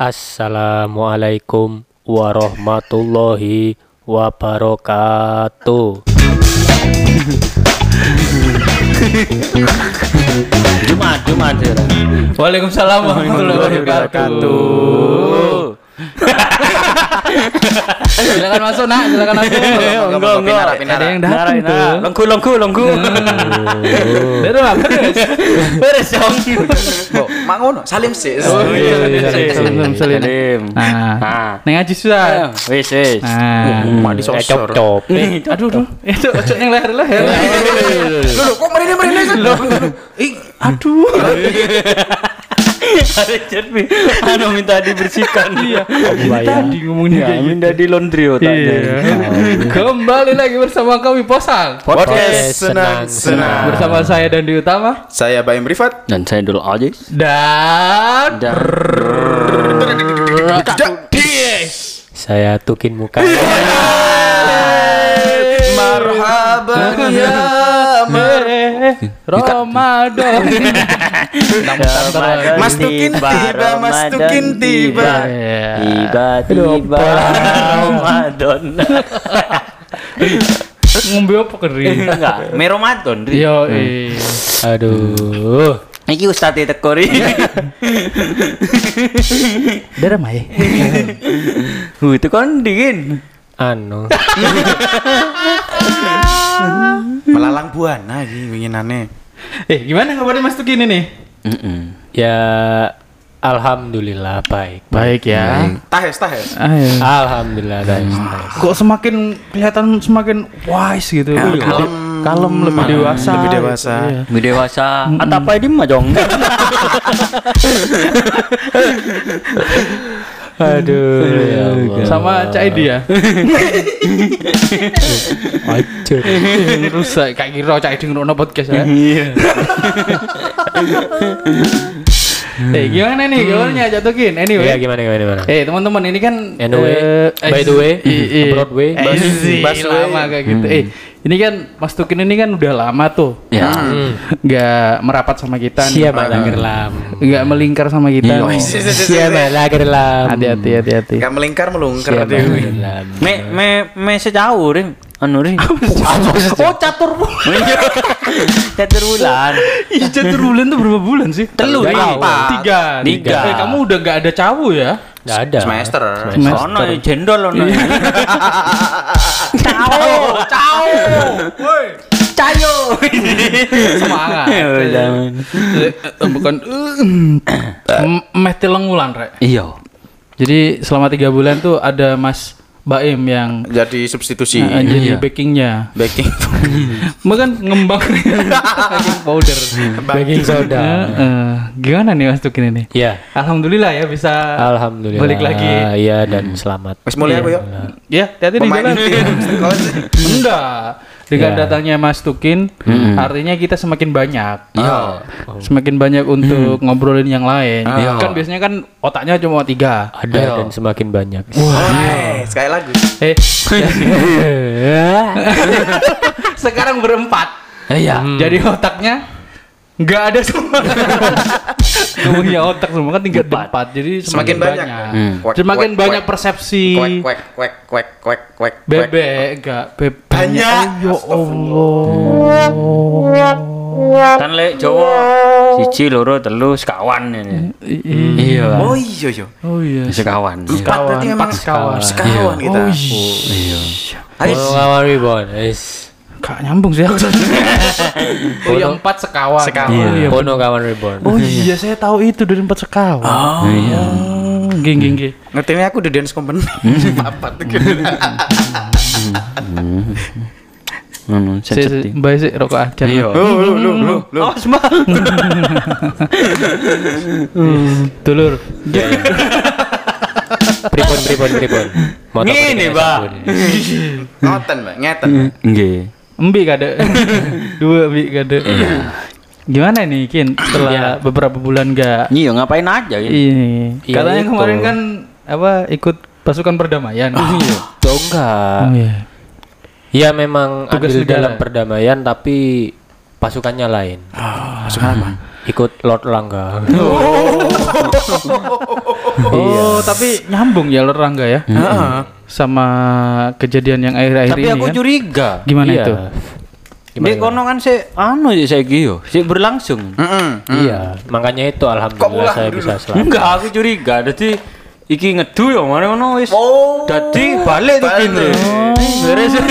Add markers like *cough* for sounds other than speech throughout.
Assalamualaikum warahmatullahi wabarakatuh. Jumat, Jumat. Waalaikumsalam warahmatullahi wabarakatuh. *laughs* silakan masuk nak, silakan masuk. *laughs* Enggak, enggak. Ada yang datang tuh. Lengku, lengku, lengku. Beres lah, beres. Beres dong. Kok mangono salim sih. Oh iya, salim, salim, salim. Salim. Nah, Nah. neng aja susah. Wis, wis. Nah, Mak disosor. Cop-cop. aduh, aduh, itu ojo yang leher leher. *laughs* Loh, kok merine merine sih? Ih, Aduh. Anu minta dibersihkan. Iya. Tadi ngomongnya Ya, kayak gitu. minta di laundry otaknya. Iya. Kembali lagi bersama kami Posal. podcast senang senang. Bersama saya dan di utama Saya Bayem Rifat. Dan saya dulu aja. dan Dan Saya tukin muka. Marhaban ya Ramadan. *laughs* Mas Tukin tiba, Mas Tukin tiba. Tiba-tiba Ramadan. *laughs* Ngombe apa kering? Enggak, me Ramadan. Ri. Yo, eh. Aduh. Iki Ustaz tekori. Darah *laughs* mai. Hu itu kan dingin. Anu. *laughs* Melalang buana iki winginane. Eh, gimana kabarnya Mas Tukin ini? Heeh. Ya alhamdulillah baik. Baik ya. Tahes tahes. Ayo. Alhamdulillah guys. Kok semakin kelihatan semakin wise gitu. Ya, Lebih- kalem. kalem, lebih dewasa. Lebih dewasa. Iya. Lebih dewasa. Atau apa ini mah jong. *laughs* *laughs* Aduh. Ya Allah. Sama Cak Edi ya. Hancur. Rusak kayak kira Cak Edi ngrono podcast ya. Iya. Eh gimana nih kabarnya Jatuhin? Anyway. Ya gimana gimana gimana. Eh teman-teman ini kan Anyway, eh, by the way, i- Broadway, eh, busway. lama kayak gitu. Eh ini kan Mas Tukin ini kan udah lama tuh Ya. nggak merapat sama kita nih. Siapa lah gerlam. nggak melingkar sama kita. Iya. nih. *laughs* Siapa lah gerlam. Hati-hati hati-hati. Gak melingkar melungker Siapa dia. lah gerlam. Me me me sejauh ring. Anu ring. Oh catur *laughs* Catur bulan. Ih catur bulan tuh berapa bulan sih? Telu, Tiga. Tiga. Tiga. Eh kamu udah nggak ada cawu ya? Nggak ada. Semester. Semester. Ono jendol ono. *laughs* Cawu, cawu. Woi. Cayo. Semangat. *laughs* Jangan. Eh, eh, bukan eh, *clears throat* meh telung wulan rek. Iya. Jadi selama tiga bulan tuh ada Mas Baim yang Jadi substitusi. eh, jadi Iya. backingnya. Baking. *laughs* Makan ngembang baking powder. Baking soda. Eh, eh, gimana nih Mas Tukin ini? Ya. Alhamdulillah ya bisa Alhamdulillah. balik lagi. Iya dan selamat. Wes mulai aku yuk. Ya, hati-hati di jalan. *laughs* Enggak. Dengan Ya. datangnya Mas Tukin, artinya kita semakin banyak. Iya. Semakin banyak untuk ngobrolin yang lain. Iya. Kan biasanya kan otaknya cuma tiga. Ada Iya. dan semakin banyak. Wah, sekali lagu. Eh, *laughs* sekarang berempat. Iya. Jadi otaknya nggak ada semua. *laughs* Ngomongnya otak semua kan tinggal empat. Jadi Semakin banyak. Hmm. Kwek, Semakin kwek, banyak kwek. persepsi. Kwek kwek kwek kwek kwek kwek. Bebek enggak bebek Banyak. Ya Allah. Kan lek Jawa siji loro telu sekawan ini. Iya. Oh iya iya. Oh iya. Sekawan. Empat berarti Sekawan, empat sekawan. Sekawan kita. Oh Iya. Ayo. Oh, kawan Ribon. Gak nyambung sih aku. *laughs* oh iya empat sekawan. Sekawan. Oh iya. Pono kawan Ribon. Oh iya saya tahu itu dari empat sekawan. Oh. Iya. Geng geng geng. Ngerti aku udah dance company. *laughs* Papat. Anu Si, si, setting. mbak sih rokok aja. Iya. Lu lu lu lu lu. Oh, semua. *laughs* Dulur. Pripon pripon pripon. Motor Ngene, Mbak. Ngoten, Mbak. Ngeten. Nggih. Embi kade. *laughs* Dua embi kade. *clears throat* Gimana nih Kin setelah beberapa bulan gak Iya ngapain aja ini? ini Iya, katanya itu. kemarin kan apa ikut pasukan perdamaian. Iya. Tuh enggak. Oh, iya. Ya memang Tugas adil negara. dalam perdamaian tapi pasukannya lain. Masuk apa? Ikut Lord Langga. Oh, *laughs* *laughs* tapi nyambung ya Lord Rangga ya Heeh. sama kejadian yang akhir-akhir Tapi ini aku ya. curiga. Gimana Iya. itu? Di kono kan si anu ya saya yo, si berlangsung. Heeh. Iya, makanya itu alhamdulillah saya dulu? bisa selamat. Enggak, aku curiga. Jadi iki ngedu ya mana ngono wis. Oh. Dadi balik tuh kene. Beres. *laughs*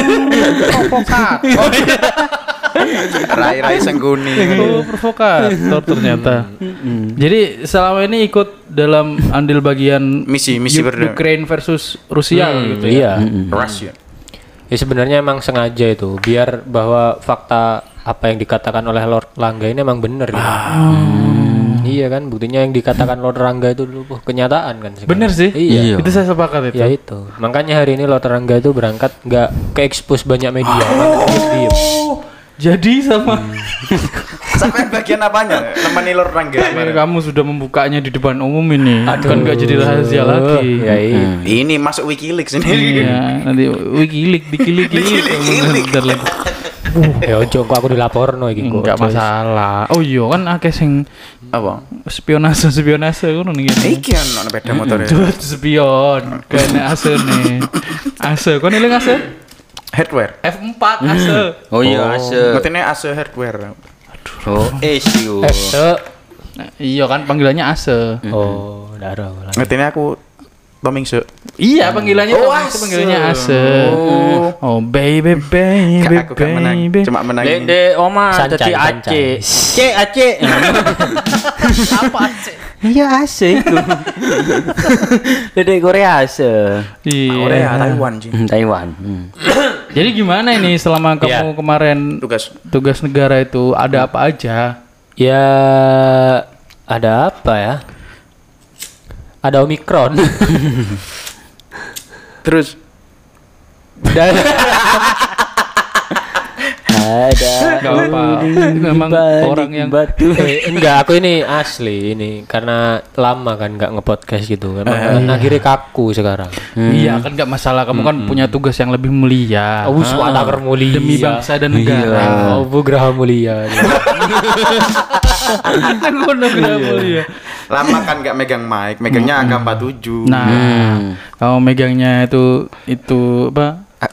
Rai-rai sengguni. Oh, provokator ternyata. Jadi selama ini ikut dalam andil bagian Misi- misi berdua. Ukraine versus Rusia gitu ya. Iya. Rusia. Ya sebenarnya emang sengaja itu biar bahwa fakta apa yang dikatakan oleh Lord Langga ini emang benar gitu. Iya kan, buktinya yang dikatakan Lord Rangga itu dulu wah, kenyataan kan. sekarang. Bener sih. Iya. Itu saya sepakat itu. Ya itu. Makanya hari ini Lord Rangga itu berangkat nggak ke expose banyak media, makanya diem. Jadi sama Sampai bagian apanya? Nemani Lord Rangga. Ini kamu sudah membukanya di depan umum ini. Kan nggak jadi rahasia lagi. Ya iya. Ini masuk WikiLeaks ini. Iya, nanti wikilik, dikilik, lagi. Ya ojo kok aku dilaporno iki kok. Enggak masalah. Oh iya kan akeh sing Apa? spionase spionase ngono nih gini. Iki ono sepeda motor. Duh, spion. Kena ase nih. Ase, kau nih ase? Hardware. F4 ase. Oh iya, ase. Ngerti Asus hardware. Oh, issue. Eh, se- Nah, iya kan panggilannya ase. Oh, darah lagi. Ngerti aku Toming se. Iya panggilannya Oh, Ase. panggilannya ase. Oh baby baby Kak, aku menang. baby. Cuma menang. Dek ini. dek oma sancai. Aceh. Cek Aceh. *laughs* Apa Aceh? Iya Aceh itu. *laughs* Dek Korea Aceh. Iya. Korea, Taiwan sih. Hmm, Taiwan. Hmm. *coughs* Jadi gimana ini selama kamu kemarin Tugas. tugas negara itu ada apa aja? Ya ada apa ya? Ada Omikron. *laughs* Terus? Dan ada. Gak apa. Memang orang yang batu. *laughs* eh, enggak aku ini asli ini karena lama kan nggak ngepodcast gitu. Eh, emang kan akhirnya kaku sekarang. Iya kan nggak masalah. Kamu kan punya tugas yang lebih mulia. Oh swata mulia. Demi bangsa dan negara. oh bu graha mulia. *laughs* Negara mulia. Lama kan nggak megang mic, megangnya angka 47. Nah, kamu megangnya itu itu apa? Ah,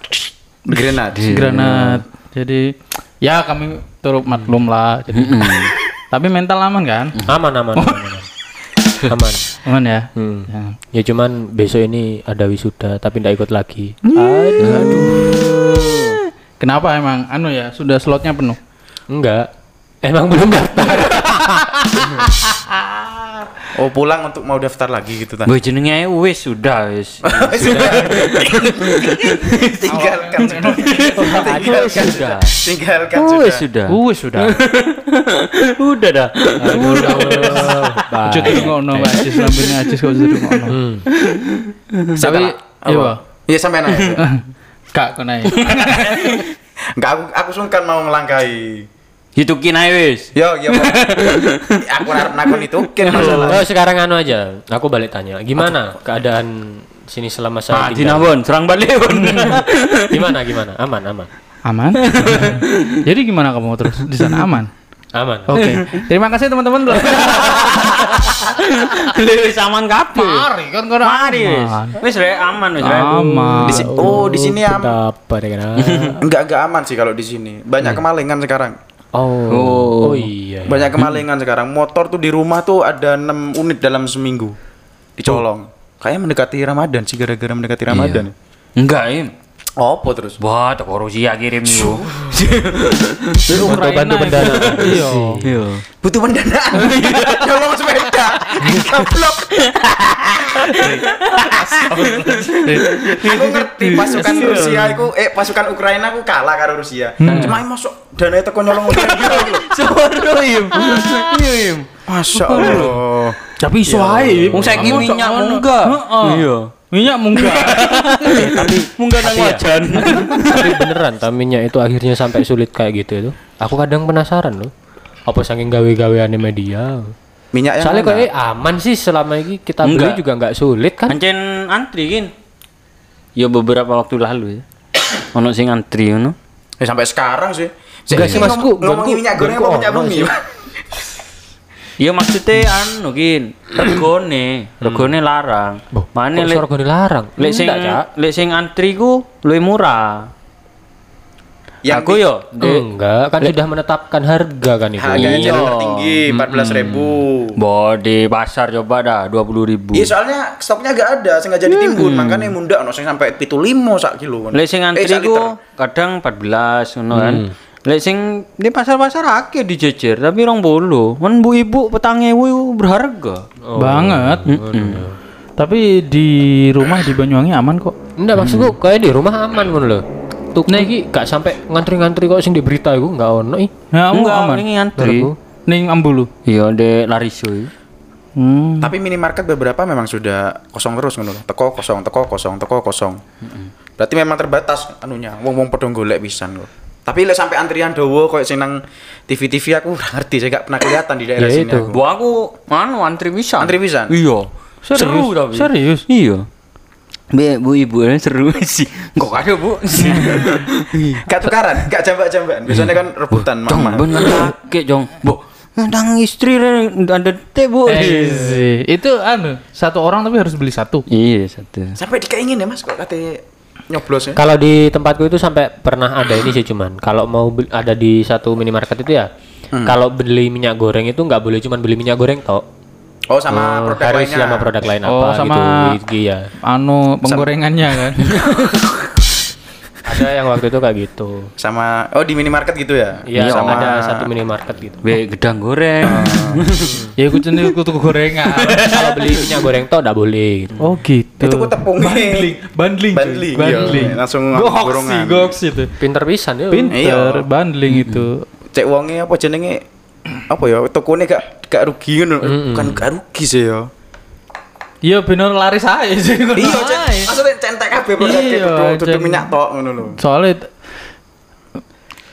Grenade. Granat. Jadi ya kami turut maklum lah. Jadi, *laughs* tapi mental aman kan? aman aman aman aman, *laughs* aman. Aman ya. Hmm. Ya. ya cuman besok ini ada wisuda tapi nggak ikut lagi Kenapa emang? Anu ya sudah slotnya penuh. enggak emang belum daftar *laughs* Oh pulang untuk mau daftar lagi gitu tan. Boy jenenge wis sudah wis. *laughs* tinggalkan tinggalkan sudah. tinggalkan Wis sudah. sudah. Wes sudah. *laughs* Udah dah. Udah. Aja ngono Pak Ajis lambene Ajis kok jadi ngono. Tapi iya. Iya sampai naik. Kak *laughs* kok naik. Enggak aku aku sungkan mau ngelangkai. Hitukin ae wis. Yo yo. *laughs* aku narap nakon itu kan masalah. oh sekarang anu aja aku balik tanya gimana keadaan sini selama saya Ah, tinggal bon, serang balik bon. *laughs* gimana gimana aman aman Aman? *laughs* Jadi gimana kamu terus di sana aman? aman Oke. Terima kasih teman-teman. Wis aman kabeh. Mari kan karena Mari wis. rek aman wis rek. Aman. Di si- oh di sini aman. apa deh kan Enggak enggak aman sih kalau di sini. Banyak kemalingan sekarang. Oh oh iya, iya. Banyak kemalingan sekarang. Motor tuh di rumah tuh ada 6 unit dalam seminggu. Dicolong. Kayaknya mendekati Ramadan sih gara-gara mendekati Ramadan. Enggak, Im. Apa terus? Wah, toko Rusia kirim yo. *laughs* untuk bantu pendanaan Iya. Iya. Butuh pendanaan. *laughs* *laughs* Nyolong sepeda. Goblok. aku ngerti pasukan Rusia itu eh pasukan Ukraina aku kalah karo Rusia. Cuma masuk dana teko nyolong sepeda. Sono Im. Iya, Im. Masya Allah. Tapi iso ae. Wong saiki minyak. Heeh. Iya. Minyak munggah. *laughs* tapi Munggah nang Tapi ya, wajan. *laughs* tapi beneran taminya itu akhirnya sampai sulit kayak gitu itu aku kadang penasaran loh apa saking gawe-gawean media Minyak yang soalnya eh, aman sih selama ini kita beli Enggak. juga nggak sulit kan Ancen antri kan. Ya beberapa waktu lalu ya. Ono sing antri ngono. Ya sampai sekarang sih. Enggak sih, Masku. ngomong- Ngomongin minyak goreng apa minyak bumi? *laughs* Iya maksudnya anu gin, regone, regone larang. Mana lek sorgo dilarang? lek sing lek sing antri ku luwih murah. Yang Aku yo Enggak, kan sudah menetapkan harga kan itu. harganya Iya. jalur tertinggi empat belas ribu. Bo di pasar coba dah 20.000. Iya soalnya stoknya gak ada, sengaja ditimbun, makanya munda ono sing sampai pitu limo sak kilo. Lek sing Eh, antri liter. kadang 14 ngono kan. Lek sing di pasar-pasar akeh dijejer tapi rong bolu. Men bu ibu petang ewu berharga. Banget. Tapi di rumah di Banyuwangi aman kok. Enggak maksudku kayak di rumah aman ngono lho. Tuh iki gak sampai ngantri-ngantri kok sing di berita iku enggak ono ih. Nah, kamu Enggak, aman. ini antri. Menurutku. Ning Ambulu. Iya, de Lariso. iki. Hmm. Tapi minimarket beberapa memang sudah kosong terus ngono lho. Teko kosong, teko kosong, teko kosong. Berarti memang terbatas anunya. Wong-wong padha golek pisan kok. Tapi lek sampai antrian dawa koyo sing nang TV-TV aku ora ngerti, saya gak pernah kelihatan di daerah Ya sini. itu. aku. Bu aku anu antri pisan. Antri pisan? Iya. Serius? Seru tapi. Serius? Iya. Be, bu ibu ini *laughs* seru sih. Kok ada bu? *laughs* Gak tukaran, gak jambak-jambakan. Biasanya kan rebutan Jong, mama. bener kakek jong. Bu, nang istri ada teh bu. Itu anu satu orang tapi harus beli satu. Iya satu. Sampai dikeingin ya Mas kok katanya nyoblos ya. Kalau di tempatku itu sampai pernah ada ini sih cuman kalau mau ada di satu minimarket itu ya kalau beli minyak goreng itu nggak boleh cuman beli minyak goreng tok Oh sama Oh, produk harus lainnya. sama produk lain Oh, apa sama- gitu iya Anu penggorengannya kan. *laughs* ada yang waktu itu kayak gitu Sama oh di minimarket gitu ya. Iya, sama ada satu minimarket gitu. Be, gedang goreng. *laughs* ya aku cenderung kutu gorengan. Kalau beli minyak goreng tok enggak boleh gitu. Oh gitu. Itu ku tepung bundling, bundling, cuy. Bundling, bundling. iya. Langsung goks gorongan. sih, goks itu. Pinter pisan ya. Pinter, Iya. bundling itu. Cek wonge apa jenenge *clears throat* apa ya tokone gak gak rugi ngono. Bukan gak rugi sih ya. Iya bener laris aja sih. Iya, kabeh produk Iya, minyak tok ngono lho. Soalnya t-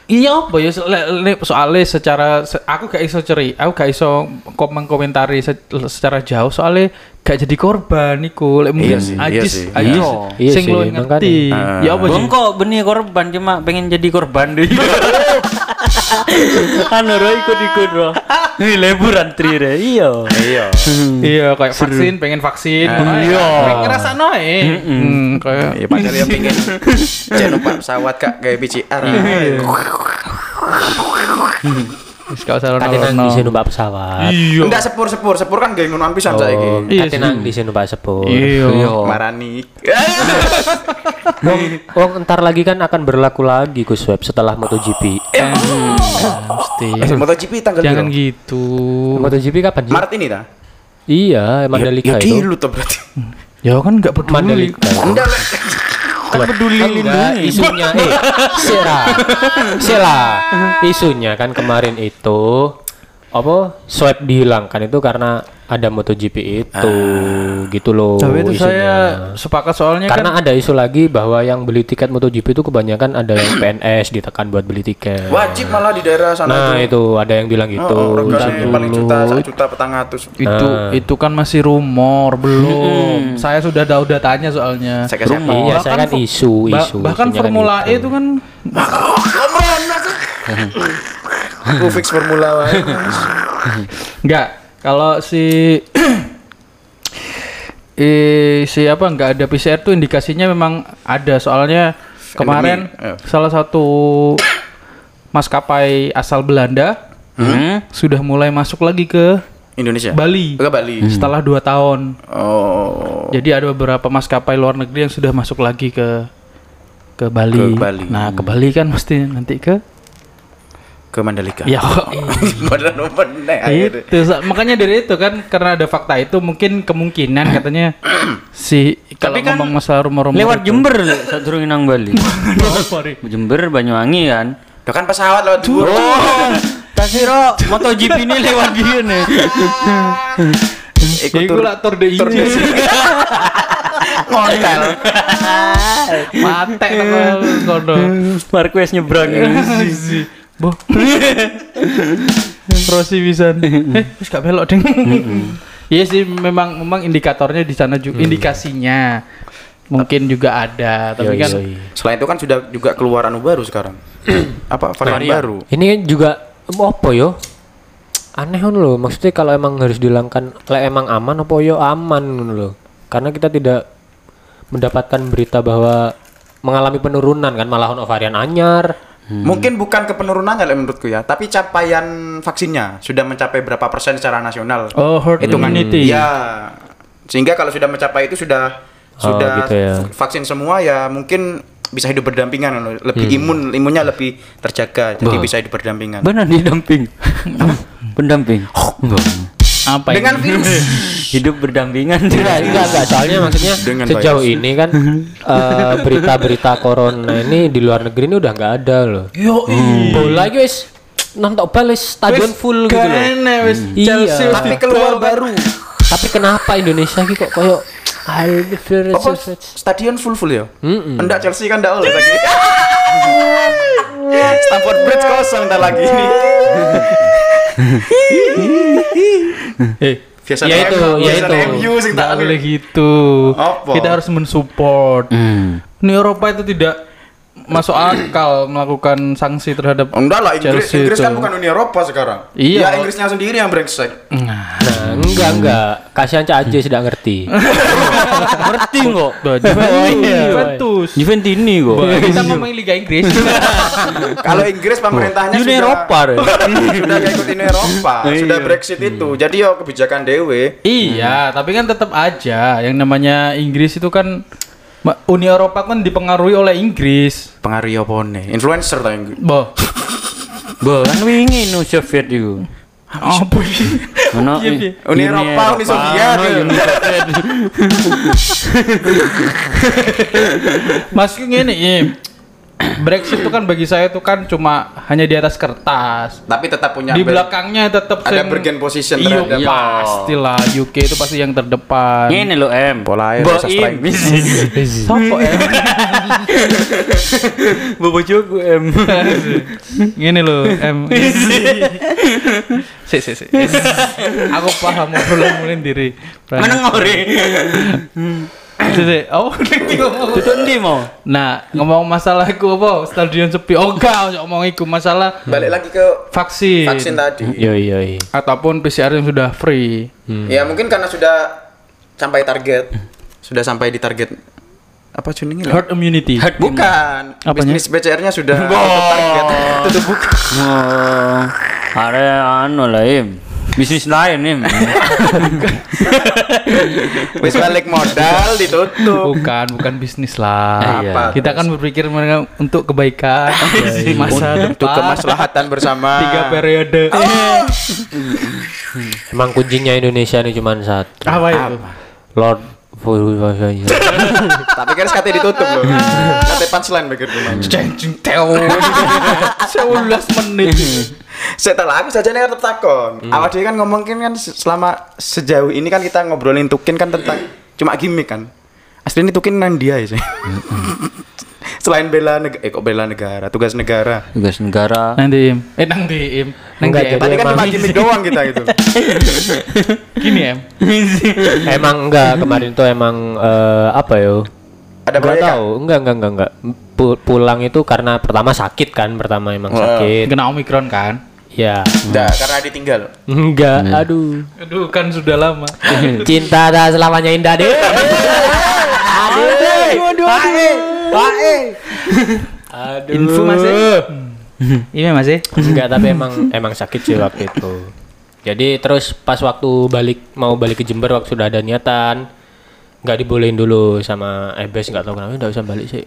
Iya apa ya soalnya secara se- aku gak iso ceri, aku gak iso komen komentari se- secara jauh soalnya gak jadi korban iku. Lek mungkin Iya sih, iya Ajis, Iya. Iya sing makanya. ngerti. Ah. Ya apa sih? Kok benih korban cuma pengen jadi korban deh. *laughs* *laughs* anu ro ikut ikut ro. Ini lebur antri re. Iya. Iya. Iya kayak vaksin, pengen vaksin. Iya. Pengen ngerasa noe. Hmm, kayak Ya padahal yang pengen *laughs* cek numpak pesawat kak kayak PCR. *laughs* wis gak usah Kate nang di sini numpak pesawat. Iya. Enggak sepur sepur sepur kan gak ngonoan pisan Oh, saiki. Iya kate nang di sini numpak sepur. Iya. Marani. Wong, wong entar lagi kan akan berlaku lagi Gus Web setelah MotoGP. Mesti. Eh, MotoGP tanggal Jangan gitu. MotoGP kapan sih? Maret ini ta? Iya, Mandalika ya, itu. dilu tuh berarti. Ya kan gak peduli. Mandalika. Enggak lah. Kan peduli isunya eh Sera. Sela. Isunya kan kemarin itu apa swipe dihilangkan itu karena ada MotoGP itu gitu loh Tapi itu isunya. saya sepakat soalnya karena kan ada isu lagi bahwa yang beli tiket MotoGP itu kebanyakan ada yang PNS ditekan buat beli tiket. Wajib malah di daerah sana Nah itu. itu ada yang bilang gitu. Oh, oh, paling juta, juta petang atus. itu Nah. itu kan masih rumor belum. Saya sudah tahu datanya soalnya. Saya kasih Iya, saya kan isu, isu. bahkan isunya kan Formula gitu. E itu kan Aku fix formula enggak kalau si *clears throat* eh si apa enggak ada PCR tuh indikasinya memang ada soalnya kemarin Endemi, eh. salah satu maskapai asal Belanda Hmm? sudah mulai masuk lagi ke Indonesia. Bali Ke Bali. setelah dua tahun. Oh. Jadi ada beberapa maskapai luar negeri yang sudah masuk lagi ke ke Bali. Ke Bali. Nah, ke Bali kan mesti nanti ke Ke Mandalika. ya *laughs* akhirnya. itu makanya dari itu kan karena ada fakta itu mungkin kemungkinan katanya *clears throat* si kalau kan ngomong masalah rumor-rumor Lewat itu. Jember saat turun nang Bali. *laughs* Jember Banyuwangi kan. Udah kan pesawat lewat dulu. *laughs* Tasiro MotoGP ini lewat dia nih. Ikut Iku tur. Tour de Inggris. Ngontel. Mate nang kono. Marquez nyebrang. Boh. *laughs* Rossi pisan. *laughs* Eh, wis gak belok, Ding. Iya sih memang memang indikatornya di sana juga indikasinya. Mungkin juga ada, tapi Yoi, kan yoi. Selain itu kan sudah juga keluar anu baru sekarang. *clears throat* Apa varian Varian. baru? Ini juga apa yo? aneh kan loh maksudnya kalau emang harus dihilangkan le emang aman apa yo aman ngono loh karena kita tidak mendapatkan berita bahwa mengalami penurunan kan malah ono varian anyar Mungkin bukan ke penurunannya lah menurutku ya, tapi capaian vaksinnya sudah mencapai berapa persen secara nasional. Oh, herd immunity. Ya. Sehingga kalau sudah mencapai itu sudah Oh, sudah gitu ya. vaksin semua ya mungkin bisa hidup berdampingan lebih imun imunnya lebih terjaga jadi bisa hidup berdampingan Benar didamping. *laughs* Pendamping. Enggak. Apa dengan ini? virus *laughs* Hidup berdampingan. Enggak, enggak, enggak. *laughs* Soalnya maksudnya Dengan sejauh virus. ini kan eh, berita-berita corona ini di luar negeri ini udah nggak ada loh. Yo, Bola guys nonton bales stadion full gitu loh. Kene wis Iya. Chelsea wis tapi keluar baru Tapi kenapa Indonesia ki kok koyo apa stadion full full ya Mm-mm. enggak Chelsea kan enggak oleh lagi *laughs* Stamford Bridge kosong ntar lagi ini Eh, biasanya Ya itu, MU, ya itu. MU sing tak boleh gitu. Apa? Kita harus mensupport. Hmm. Uni Eropa itu tidak masuk akal melakukan sanksi terhadap Enggak lah, Inggris, Chelsea Inggris kan itu. bukan Uni Eropa sekarang. Iya. Ya Inggrisnya sendiri yang brengsek. Nah, enggak enggak. Kasihan Cak Aje sudah ngerti. *laughs* Ngerti kok. Juventus, iya. Juventus. Juventini kok. Kita ngomong Liga Inggris. *laughs* Kalau Inggris pemerintahnya Uni Eropa. *laughs* Sudah kayak ikut Uni Eropa, Iya. sudah Brexit itu. Jadi yo kebijakan dewe. iya, tapi kan tetap aja yang namanya Inggris itu kan Uni Eropa kan dipengaruhi oleh Inggris. Pengaruh apa nih? Influencer ta Inggris. Boh, Bah, kan wingi no Soviet itu. apa? Ono Iya, iya. Uni Eropa, Uni Soviet. ono Uni Soviet. Mas ngene iya. Brexit itu kan bagi saya itu kan cuma hanya di atas kertas. Tapi tetap punya di belakangnya tetap ada sing- bargain position iya, terhadap- pastilah UK itu pasti yang terdepan. Ini lo M. Pola air, Bo sastra Im. Sopo ya? Bobo Jogo M. Ngene lho, em. Sik sik sik. Aku paham mulai diri. Mana *laughs* sik. *coughs* Oh. Tutup ndi mau? Nah, ngomong masalah iku apa? Stadion sepi. Oh, enggak, ngomong iku masalah Balik lagi ke vaksin. vaksin tadi. Yo yo. Ataupun PCR yang sudah free. Ya mungkin karena sudah sampai target, sudah sampai di target apa lah? Herd immunity. Bukan. Apanya? Bisnis PCR-nya sudah tutup target. Tutup buka. Oh, ada anu lah Im. Bisnis lain Im. *laughs* Wis balik modal ditutup. Bukan, bukan bisnis lah. Iya. Apa? Kita kan berpikir mereka untuk kebaikan *laughs* di masa Untuk kemaslahatan bersama. *laughs* Tiga periode. Emang kuncinya Indonesia ini cuma satu. Apa itu? Lord. *laughs* Tapi kan kate ditutup loh. Kate punchline pikir gimana. *laughs* Ceng teo. *laughs* 11 menit. Setelah aku saja nih tetap takon. Awak dhewe kan ngomongin kan se- selama sejauh ini kan kita ngobrolin Tukin kan tentang cuma gimmick kan. Aslinya Tukin nang dia ya sih. Selain bela negara, eh kok bela negara, tugas negara. Tugas negara. Nang di im. Eh nang di im. Nang Enggak, di em. jadi Tadi kan cuma gimmick doang kita gitu. *laughs* Gini em. emang enggak kemarin tuh emang eh, apa yo? Ada Enggak proyek tahu, enggak enggak enggak enggak. Pu- pulang itu karena pertama sakit kan, pertama emang sakit. Kena omikron kan? Ya. Enggak, karena ditinggal. Enggak, aduh. Aduh kan sudah lama. Cinta tak selamanya indah deh. Aduh, aduh, aduh. Aduh. Info Mas, eh? Iya Mas ya. Enggak, tapi emang emang sakit sih waktu itu. Jadi terus pas waktu balik mau balik ke Jember waktu sudah ada niatan nggak dibolehin dulu sama Ebes nggak tahu kenapa nggak bisa balik sih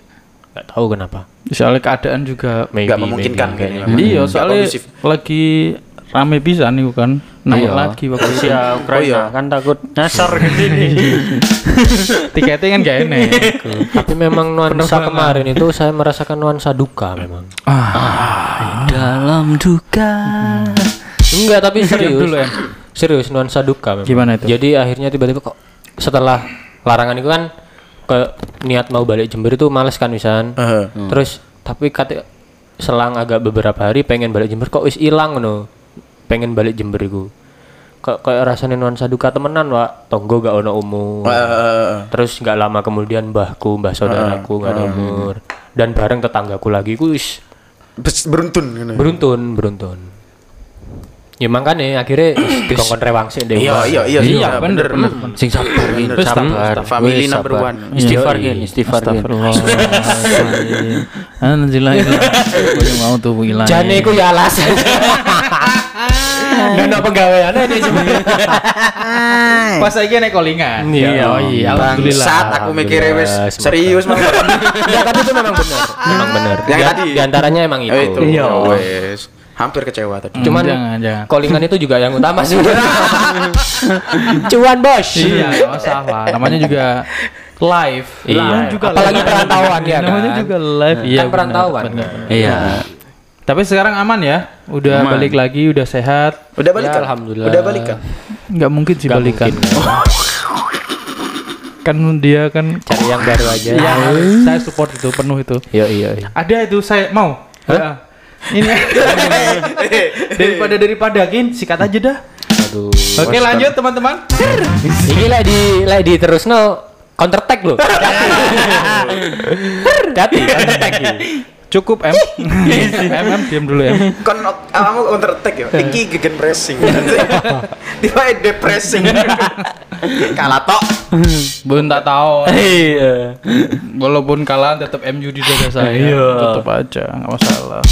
nggak tahu kenapa Soalnya keadaan juga Nggak memungkinkan maybe, kayaknya. Iya, soalnya lagi rame pisan nih kan. Naik Iya. lagi waktu. Rusia Ukraina Oh, iya. kan takut nyasar ke sini. *laughs* Tiketnya kan gak enak. tapi memang nuansa kemarin itu saya merasakan nuansa duka memang Dalam duka. enggak tapi serius dulu, Em. serius nuansa duka memang. Gimana itu? jadi akhirnya tiba-tiba kok setelah larangan itu kan ke niat mau balik Jember itu males kan misalnya Heeh. terus tapi kata selang agak beberapa hari pengen balik Jember kok wis hilang no pengen balik Jember iku kok kayak rasanya nuansa duka temenan wa tonggo gak ono umur Heeh. terus nggak lama kemudian mbahku mbah saudaraku nggak ada umur dan bareng tetanggaku lagi ku wis Bes- beruntun gitu. beruntun beruntun Ya makanya akhirnya *coughs* dikongkon rewang sih deh. Iya, iya, iya, Iya, iya, bener, bener. Sing sabar sabar. Family number one. Istighfar Iya, Gin, istighfar Gin. Astagfirullahaladzim. Anjillah Gue mau tuh hilang. Jane iku ya alasan. *laughs* Gak pegawaiannya dia cuma. *laughs* Pas saiki nek callingan. Iya. Oh iya, alhamdulillah. Bangsat aku mikirnya wis Alhamdulillah, semoga. serius Mas. Enggak, tapi itu memang benar. Memang benar. Yang Di- tadi? Di antaranya emang itu. Oh, itu. Iya. Ya wes. Hampir kecewa tadi. Cuman Jangan, jangan. callingan itu juga yang utama sebenarnya. *laughs* Cuan bos. Iya, nggak masalah. Namanya juga live. Iya. Namanya juga Apalagi live. perantauan ya Namanya kan? juga live. Iya, Kan perantauan. Iya. Tapi sekarang aman ya? Udah Aman. balik lagi, udah sehat. Udah balik Ya, kan? alhamdulillah. Udah balik kan? Nggak mungkin sih Nggak balikan. mungkin. *laughs* Kan dia kan Cari yang baru aja. Iya, saya support itu penuh itu. Iya, iya, iya. Ada itu saya mau. Ya. Ini *laughs* daripada daripada kin sikat aja dah. Aduh. Oke lanjut teman-teman. Ini lah di lah di terus no counter attack loh. *laughs* Hati, counter attack. Cukup M. *laughs* M M diam dulu M. Kon kamu counter attack ya. Iki gegen pressing. *laughs* Tiba depressing. *laughs* Kalah tok. Belum tak tahu. Iya. Walaupun kalah tetap MU di dada saya. Iya. Tetap aja nggak masalah.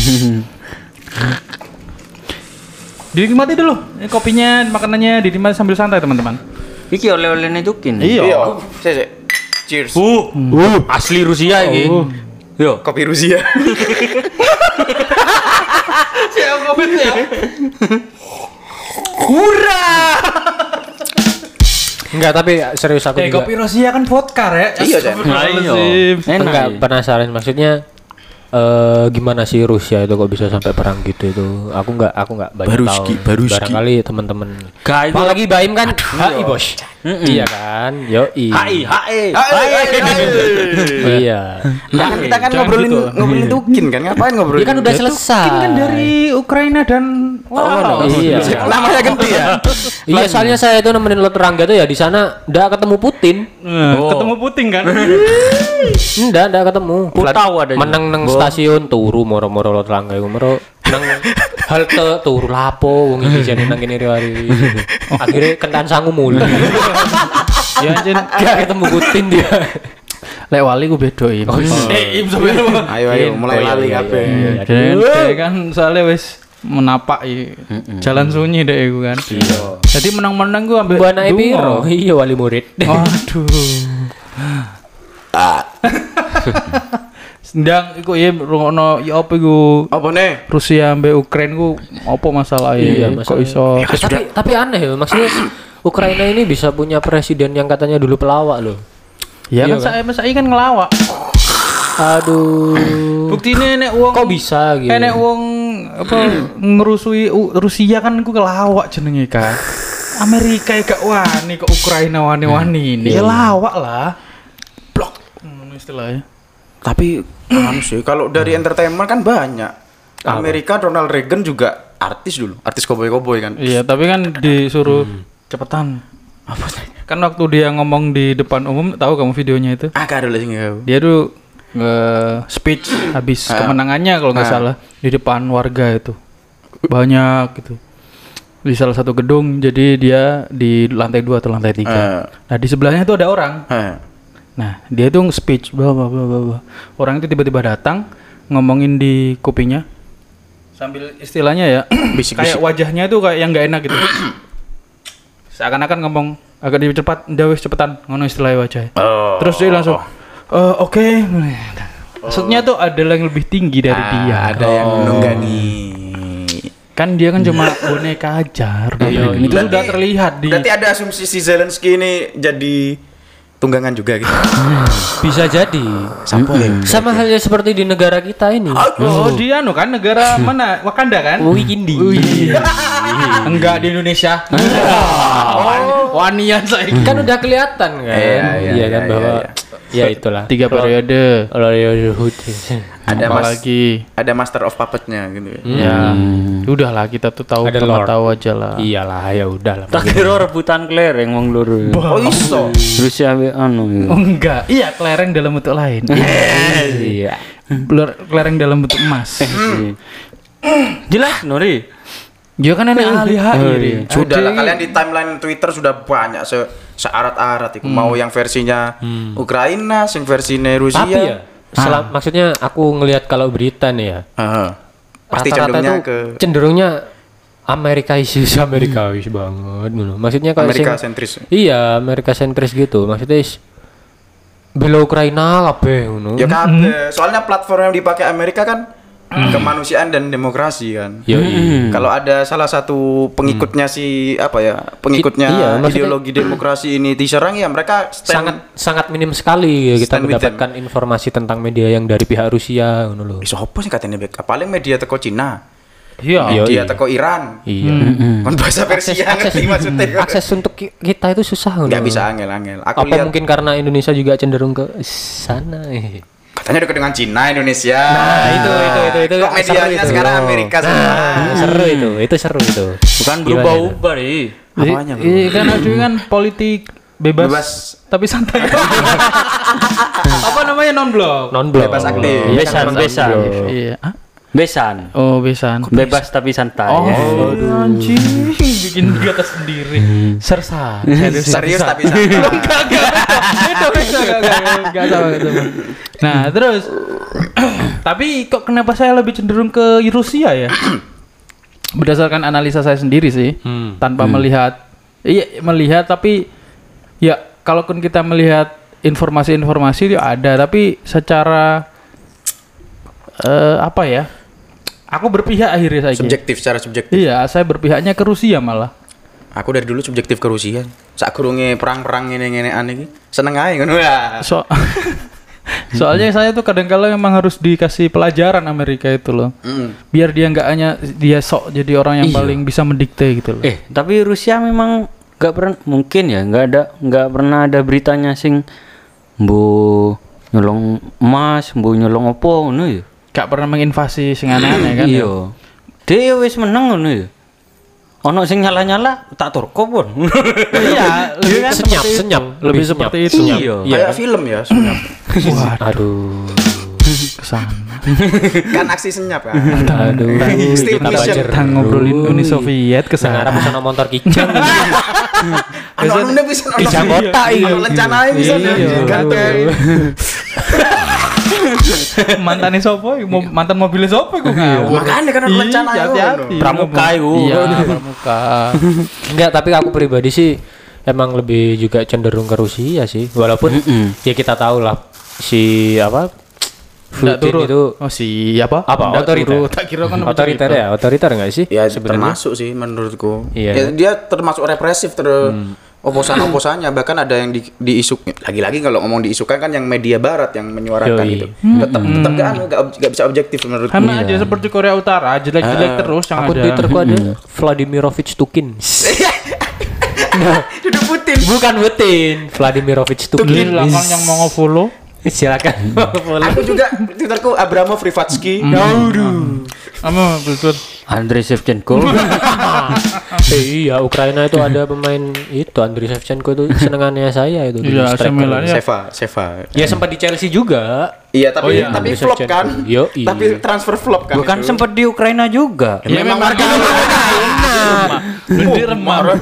Dinikmati dulu. Ini kopinya, makanannya dinikmati sambil santai teman-teman. Iki oleh-olehnya Dukin. Iya. Sik. Cheers. Uh, uh, asli Rusia ini. Yo. Kopi Rusia. *laughs* Siap kopi ya. Enggak, tapi serius aku Eh juga. kopi Rusia kan vodka ya. Iya. Enak. Enggak iya. penasaran maksudnya eh gimana sih Rusia itu kok bisa sampai perang gitu itu aku nggak aku nggak banyak Baruski, tahu baruski. barangkali teman-teman apalagi Baim kan HI bos iya kan? Yo HI, HI. iya. Nah, kan kita kan Jangan ngobrolin gitu. ngobrolin tukin kan? Ngapain ngobrolin? dia kan udah selesai. Kan dari Ukraina dan wow. iya. Namanya ganti ya. *laughs* iya soalnya saya itu nemenin Lot Rangga tuh ya di sana nggak ketemu Putin. Nah, ketemu Putin kan? Nggak, nggak ketemu. Ku tahu ada Meneng neng stasiun turu moro-moro Lot Rangga iku moro. Nang *laughs* halte turu lapo wong iki *laughs* jane nang kene riwari. Akhirnya kentan sangu mulu. *laughs* ya anjir. Gak ketemu Putin dia. Lek wali ku beda im. Eh, im sebenarnya. Ayo ayo mulai Oh, iya, lali iya, kabeh. iya, iya. Dia kan soalnya wis menapak i, jalan sunyi deh iku kan. Jadi menang-menang gua ambek Bu anake dungo. piro? Iya wali murid. Waduh. *laughs* Ndang iku ya rungokno ya apa iku Apa nih? Rusia ambek Ukraina ku apa masalah Iya, kok masalah. iso Eh, tapi tapi aneh ya maksudnya Ukraina ini bisa punya presiden yang katanya dulu pelawak loh. Ya Iya kan saya saya kan ngelawak. Aduh. Bukti ini nek wong Kok bisa gitu? Enek wong apa ngerusui U- Rusia kan ku kelawak jenenge kan. Amerika ya gak wani kok Ukraina wani-wani ini. Ya lawak lah. Blok ngono istilahnya. Tapi anu sih kalau dari entertainment kan banyak. Amerika Ronald Reagan juga artis dulu, artis koboi-koboi kan. Iya, tapi kan disuruh cepetan. Apa sih? Kan waktu dia ngomong di depan umum, tahu kamu videonya itu? Ah, kado lah sing Dia tuh nge speech habis Ah. kemenangannya kalau nggak Ah. salah di depan warga itu. Banyak gitu. Di salah satu gedung, jadi dia di lantai dua atau lantai tiga. Ah. Nah di sebelahnya tuh ada orang. Nah dia tuh speech, bla bla bla bla. Orang itu tiba-tiba datang ngomongin di kupingnya sambil istilahnya ya *clears throat* Bisik-bisik. kayak wajahnya tuh kayak yang nggak enak gitu. *clears throat* Seakan-akan ngomong agak lebih cepat, udah wis cepetan ngono istilahnya wajahnya. Oh. Terus dia langsung, "Eh, oke. Maksudnya tuh ada yang lebih tinggi dari Ah, dia. ada yang nunggani. Kan dia kan cuma boneka aja. Ronald Reagan. Itu Berarti- sudah terlihat di. Berarti ada asumsi si Zelensky ini jadi tunggangan juga gitu. *laughs* Bisa jadi. Sampai. Sama halnya seperti di negara kita ini. Oh, dia anu kan negara *laughs* mana? Wakanda kan? Wikindi. *laughs* Enggak di Indonesia. oh, wanian saya. kan udah kelihatan kan. Iya, iya, Iya kan iya, bahwa ya itulah. Tiga periode. Ya Yahudi. Ada mas, Apalagi ada master of puppetnya gitu. ya. ya udahlah kita tuh tahu Ada tahu aja lah. Iyalah ya udahlah. Tak kira rebutan kelereng wong loro. Oh iso. Rusia ambek anu. ya. Oh enggak, iya kelereng dalam bentuk lain. *laughs* Iya. Keler- kelereng dalam bentuk emas. Jelas Nuri. Ya kan enak ahli HI. Sudah lah kalian di timeline Twitter sudah banyak se searat-arat itu. Mau yang versinya Ukraina, sing versinya Rusia. Tapi ya, selam- maksudnya aku ngelihat kalau berita nih ya, Heeh. Pasti cenderungnya ke cenderungnya Amerika isis *laughs* Amerika isis banget. Maksudnya kalau Amerika sing- sentris. Iya, Amerika sentris gitu. Maksudnya is bela Ukraina kabeh ngono. Ya kabeh. Soalnya platform yang dipakai Amerika kan kemanusiaan dan demokrasi kan. Iya. Kalau ada salah satu pengikutnya si apa ya, pengikutnya Iya, maksudnya- ideologi demokrasi ini diserang ya mereka stand sangat sangat minim sekali ya kita mendapatkan informasi tentang media yang dari pihak Rusia ngono loh. Eh, sopo sih katanya? Paling media teko Cina, Iya. Iya, media iya. teko Iran. Iya. Kan bahasa Persia ngerti maksudnya. akses untuk ki- kita itu susah ngono. Nggak bisa angel-angel. Aku Apa lihat mungkin karena Indonesia juga cenderung ke sana? eh. Katanya dekat dengan Cina Indonesia. Nah, itu itu itu itu Kok seru medianya itu. sekarang Amerika semua. Nah, seru itu. Itu seru itu. Bukan berubah-ubah ih. Apanya? Iya kan ada kan politik bebas, Bebas. tapi santai. *laughs* Apa namanya non blok? Non blok. Bebas aktif. Besan, besan. Iya. Besan. Oh, besan. Bebas tapi santai. Oh, ya. anjing, bikin kata sendiri. Sersa. *laughs* Serius, Serius tapi santai. *laughs* Enggak, enggak, beda, enggak, sama, sama. Nah, terus *clears throat* tapi kok kenapa saya lebih cenderung ke Rusia ya? *clears throat* Berdasarkan analisa saya sendiri sih, Hmm. tanpa melihat iya melihat tapi ya kalaupun kita melihat informasi-informasi itu ada, tapi secara eh, apa ya? Aku berpihak akhirnya saya. Subjektif secara subjektif. Iya, saya berpihaknya ke Rusia malah. Aku dari dulu subjektif ke Rusia. Sak kurunge perang-perang ngene-ngene aneh iki. Seneng ae ngono ya. So *laughs* Soalnya saya tuh kadang-kala memang harus dikasih pelajaran Amerika itu loh. Mm. Biar dia nggak hanya dia sok jadi orang yang paling bisa mendikte gitu loh. Eh, tapi Rusia memang nggak pernah mungkin ya, nggak ada nggak pernah ada beritanya sing bu nyolong emas, bu nyolong opo ngono ya. Gak pernah menginvasi sing aneh-aneh kan. ya. Iya. Dia wis menang ngono ya. Ono sing nyala-nyala tak turko pun. Iya, *laughs* lebih kan senyap, seperti- senyap, lebih lebih seperti itu. Iya. Iya Kayak kan? film ya, senyap. Aduh. Ke sana. kan aksi senyap kan. Aduh. Bajer. Kita ngobrolin Uni Soviet ke sana. bisa motor kijang. Anu-anu bisa ono. Kijang kota iya. Ono lencana ae bisa Iya, nih. Ganteng. *laughs* *laughs* Mantannya sopo? Mo- Mantan mobilnya sopo iku ngawur. Makanya kan ono Iya, hati-hati. Pramuka iku. Iya, pramuka. *laughs* Enggak, tapi aku pribadi sih emang lebih juga cenderung ke Rusia sih. Walaupun ya kita tahu lah si apa Nggak Putin turut. itu Oh siapa? apa Nggak otoriter? Tak kira kan otoriter ya, otoriter enggak sih? Ya sebenarnya. termasuk sih menurutku. Iya. Ya, dia termasuk represif ter oposan-oposannya bahkan ada yang di, diisuk lagi-lagi kalau ngomong diisukan kan yang media barat yang menyuarakan Yoi. itu tetap tetap gak, anu, gak, ob- gak bisa objektif menurutku Sama aja seperti Korea Utara, jelek-jelek terus yang Akun ada. Twitterku ada Vladimirovich Tukin. *laughs* duduk Putin Bukan Putin, Vladimirovich Di Tukin. belakang yang mau nge-follow. Silakan. follow. aku juga twitterku Abramov Rivatsky Sama betul. Andrei Shevchenko. Eh, *laughs* iya, Ukraina itu ada pemain itu Andriy Shevchenko itu senengannya saya itu. Iya. Milan ya. Seva Seva Ya sempat di Chelsea juga. Iya tapi Oh iya, tapi flop kan Yoi. tapi transfer flop kan Bukan itu. sempat di Ukraina juga. Ya memang warga Bendi remah.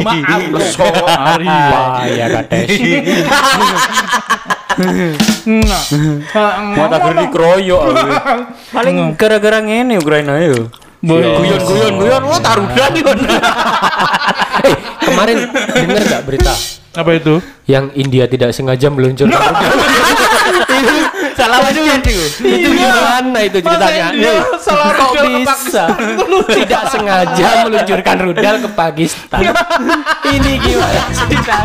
Maaf. Wah, ya kates. Nah. Mata dikeroyok aku. Paling gara-gara ngene Ukraina yo. Guyon guyon guyon wah tarudan yo. *laughs* Kemarin dengar nggak berita Apa itu? yang India tidak sengaja meluncurkan? *laughs* Salah aja itu. itu gimana itu ceritanya? Salah Kok bisa tidak sengaja meluncurkan rudal ke Pakistan? Ini gimana cerita?